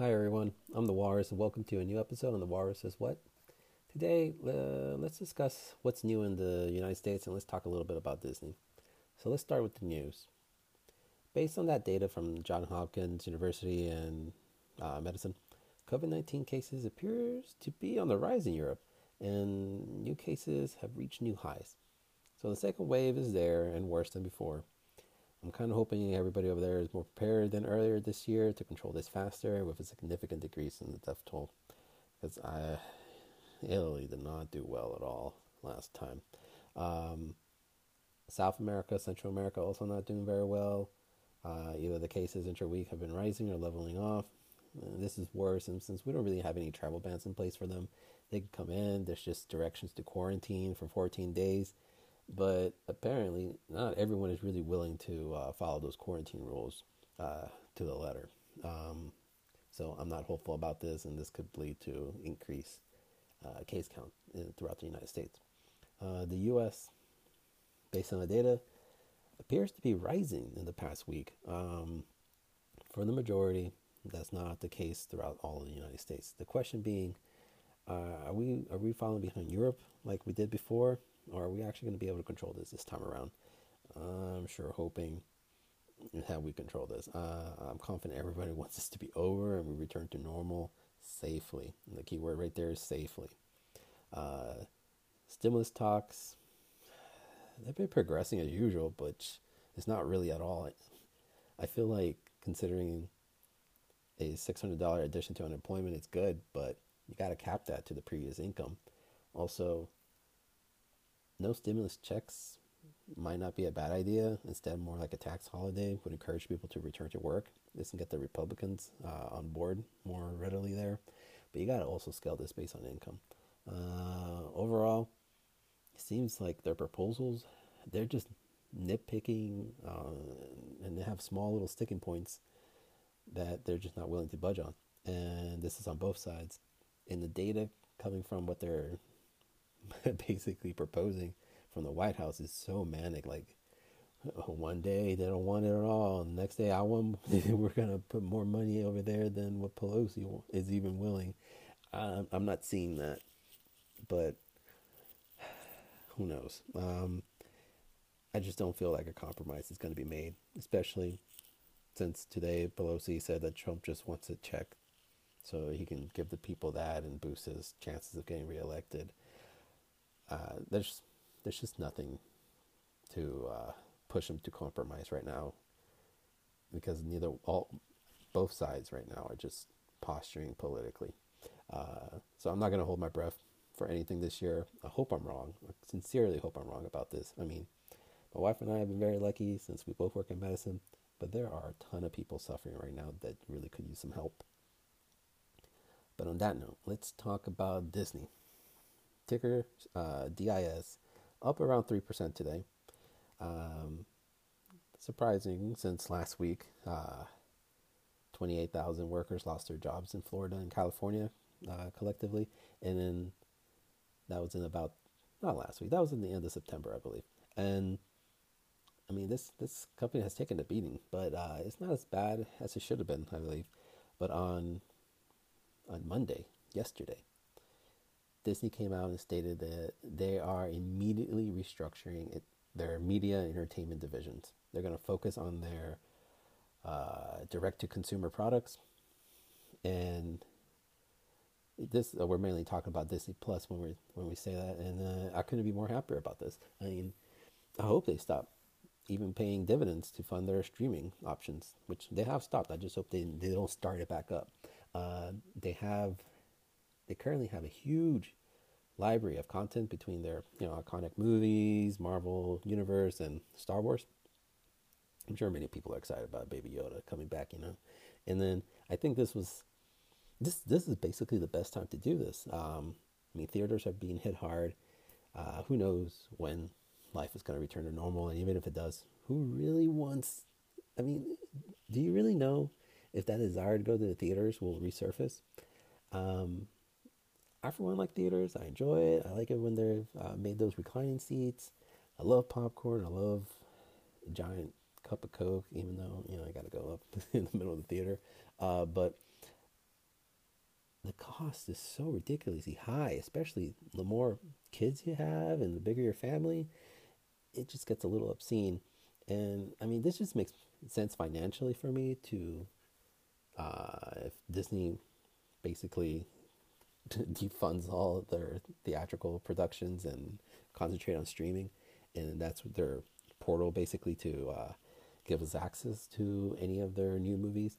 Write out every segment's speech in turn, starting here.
Hi everyone, I'm the Walrus and welcome to a new episode on the Walrus Says What. Today, uh, let's discuss what's new in the United States and let's talk a little bit about Disney. So let's start with the news. Based on that data from Johns Hopkins University and uh, medicine, COVID-19 cases appears to be on the rise in Europe and new cases have reached new highs. So the second wave is there and worse than before. I'm kind of hoping everybody over there is more prepared than earlier this year to control this faster with a significant decrease in the death toll. Because I, Italy did not do well at all last time. Um, South America, Central America also not doing very well. Uh, either the cases intra-week have been rising or leveling off. This is worse, and since we don't really have any travel bans in place for them, they can come in. There's just directions to quarantine for 14 days but apparently, not everyone is really willing to uh, follow those quarantine rules uh, to the letter. Um, so I'm not hopeful about this, and this could lead to increase uh, case count throughout the United States. Uh, the U.S., based on the data, appears to be rising in the past week. Um, for the majority, that's not the case throughout all of the United States. The question being, uh, are we are we falling behind Europe like we did before, or are we actually going to be able to control this this time around? I'm sure hoping how we control this. Uh, I'm confident everybody wants this to be over and we return to normal safely. And the key word right there is safely. Uh, stimulus talks, they've been progressing as usual, but it's not really at all. I feel like considering a $600 addition to unemployment, it's good, but you got to cap that to the previous income. Also, no stimulus checks might not be a bad idea. Instead, more like a tax holiday would encourage people to return to work. This can get the Republicans uh, on board more readily there. But you got to also scale this based on income. Uh, overall, it seems like their proposals, they're just nitpicking uh, and they have small little sticking points that they're just not willing to budge on. And this is on both sides. In the data coming from what they're basically proposing from the White House is so manic. Like one day they don't want it at all, next day I want we're gonna put more money over there than what Pelosi is even willing. I'm not seeing that, but who knows? Um, I just don't feel like a compromise is going to be made, especially since today Pelosi said that Trump just wants a check so he can give the people that and boost his chances of getting reelected uh, there's there's just nothing to uh, push them to compromise right now because neither all both sides right now are just posturing politically. Uh, so I'm not going to hold my breath for anything this year. I hope I'm wrong. I sincerely hope I'm wrong about this. I mean, my wife and I have been very lucky since we both work in medicine, but there are a ton of people suffering right now that really could use some help. But on that note, let's talk about Disney ticker uh, DIS up around 3% today. Um, surprising since last week, uh, 28,000 workers lost their jobs in Florida and California uh, collectively. And then that was in about, not last week, that was in the end of September, I believe. And I mean, this, this company has taken a beating, but uh, it's not as bad as it should have been, I believe. But on on Monday, yesterday, Disney came out and stated that they are immediately restructuring it, their media and entertainment divisions. They're going to focus on their uh, direct to consumer products. And this uh, we're mainly talking about Disney Plus when we when we say that, and uh, I couldn't be more happier about this. I mean, I hope they stop even paying dividends to fund their streaming options, which they have stopped. I just hope they they don't start it back up. Uh, they have they currently have a huge library of content between their you know iconic movies, Marvel Universe, and Star Wars. I'm sure many people are excited about Baby Yoda coming back, you know. And then I think this was this this is basically the best time to do this. Um, I mean, theaters are being hit hard. Uh, who knows when life is going to return to normal? And even if it does, who really wants? I mean, do you really know if that desire to go to the theaters will resurface? Um, I for one like theaters. I enjoy it. I like it when they've uh, made those reclining seats. I love popcorn. I love a giant cup of Coke, even though you know I got to go up in the middle of the theater. Uh, but the cost is so ridiculously high, especially the more kids you have and the bigger your family. It just gets a little obscene. And I mean, this just makes sense financially for me to, uh, if Disney basically defunds all their theatrical productions and concentrate on streaming, and that's their portal basically to uh, give us access to any of their new movies.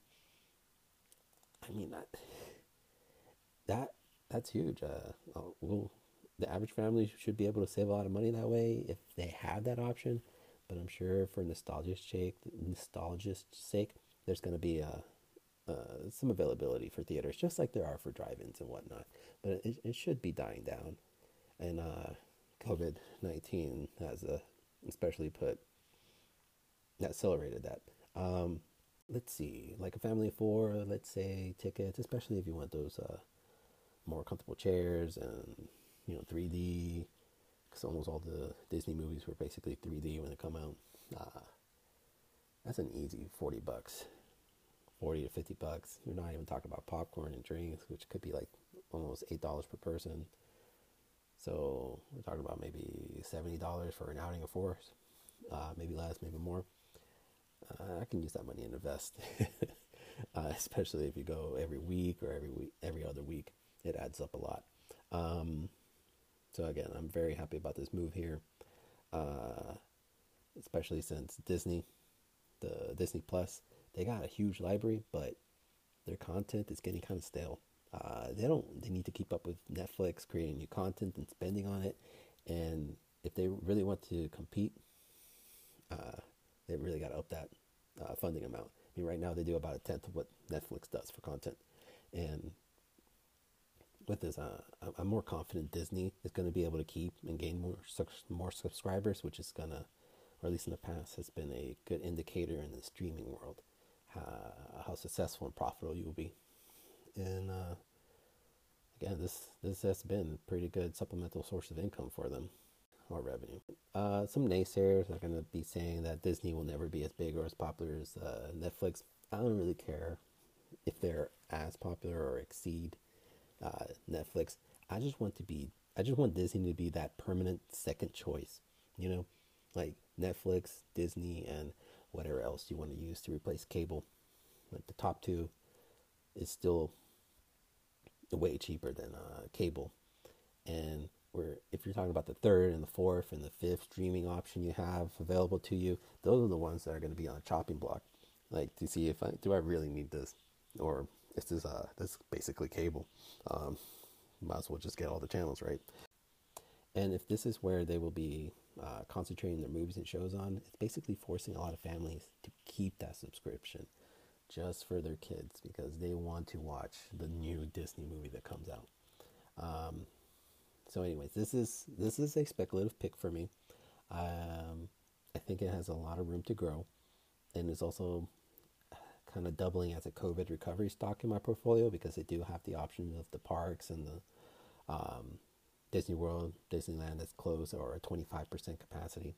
I mean that that that's huge. Uh, uh, well, the average family should be able to save a lot of money that way if they have that option. But I'm sure for nostalgia's sake, nostalgia's sake, there's going to be a, uh, some availability for theaters, just like there are for drive-ins and whatnot. But it, it should be dying down, and uh, COVID nineteen has uh, especially put accelerated that. Um, let's see, like a family of four, let's say tickets, especially if you want those uh, more comfortable chairs and you know 3D, because almost all the Disney movies were basically 3D when they come out. Uh, that's an easy 40 bucks, 40 to 50 bucks. You're not even talking about popcorn and drinks, which could be like almost eight dollars per person. So we're talking about maybe seventy dollars for an outing of four, uh, maybe less, maybe more. Uh, I can use that money and invest, uh, especially if you go every week or every week, every other week. It adds up a lot. Um, so again, I'm very happy about this move here, uh, especially since Disney, the Disney Plus, they got a huge library, but their content is getting kind of stale. Uh, they don't. They need to keep up with Netflix creating new content and spending on it. And if they really want to compete, uh, they really got to up that uh, funding amount. I mean, right now they do about a tenth of what Netflix does for content, and with this, uh, I'm more confident Disney is going to be able to keep and gain more more subscribers, which is gonna, or at least in the past, has been a good indicator in the streaming world, how, how successful and profitable you will be and uh, again, this this has been a pretty good supplemental source of income for them or revenue. Uh, some naysayers are going to be saying that Disney will never be as big or as popular as uh, Netflix. I don't really care if they're as popular or exceed uh, Netflix. I just want to be. I just want Disney to be that permanent second choice. You know, like Netflix, Disney, and whatever else you want to use to replace cable. Like the top two is still way cheaper than uh, cable. And where if you're talking about the third and the fourth and the fifth streaming option you have available to you, those are the ones that are going to be on a chopping block, like to see if I do I really need this, or is this uh this basically cable. Um, might as well just get all the channels right. And if this is where they will be uh, concentrating their movies and shows on, it's basically forcing a lot of families to keep that subscription just for their kids because they want to watch the new Disney movie that comes out. Um, so, anyways, this is this is a speculative pick for me. Um, I think it has a lot of room to grow, and it's also kind of doubling as a COVID recovery stock in my portfolio because they do have the option of the parks and the um, Disney World, Disneyland is closed or a 25% capacity.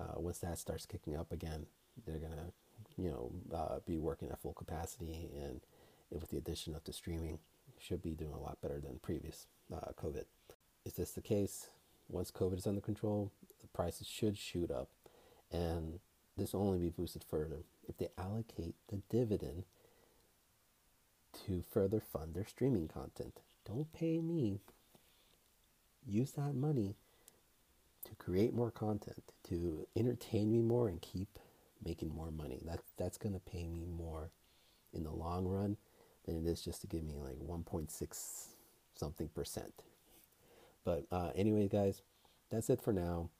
Uh, once that starts kicking up again, they're gonna you know, uh, be working at full capacity, and with the addition of the streaming, should be doing a lot better than previous uh, COVID. Is this the case? Once COVID is under control, the prices should shoot up, and this will only be boosted further if they allocate the dividend to further fund their streaming content. Don't pay me. Use that money to create more content, to entertain me more, and keep making more money. That that's gonna pay me more in the long run than it is just to give me like 1.6 something percent. But uh, anyway, guys, that's it for now.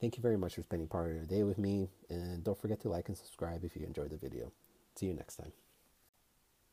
Thank you very much for spending part of your day with me, and don't forget to like and subscribe if you enjoyed the video. See you next time.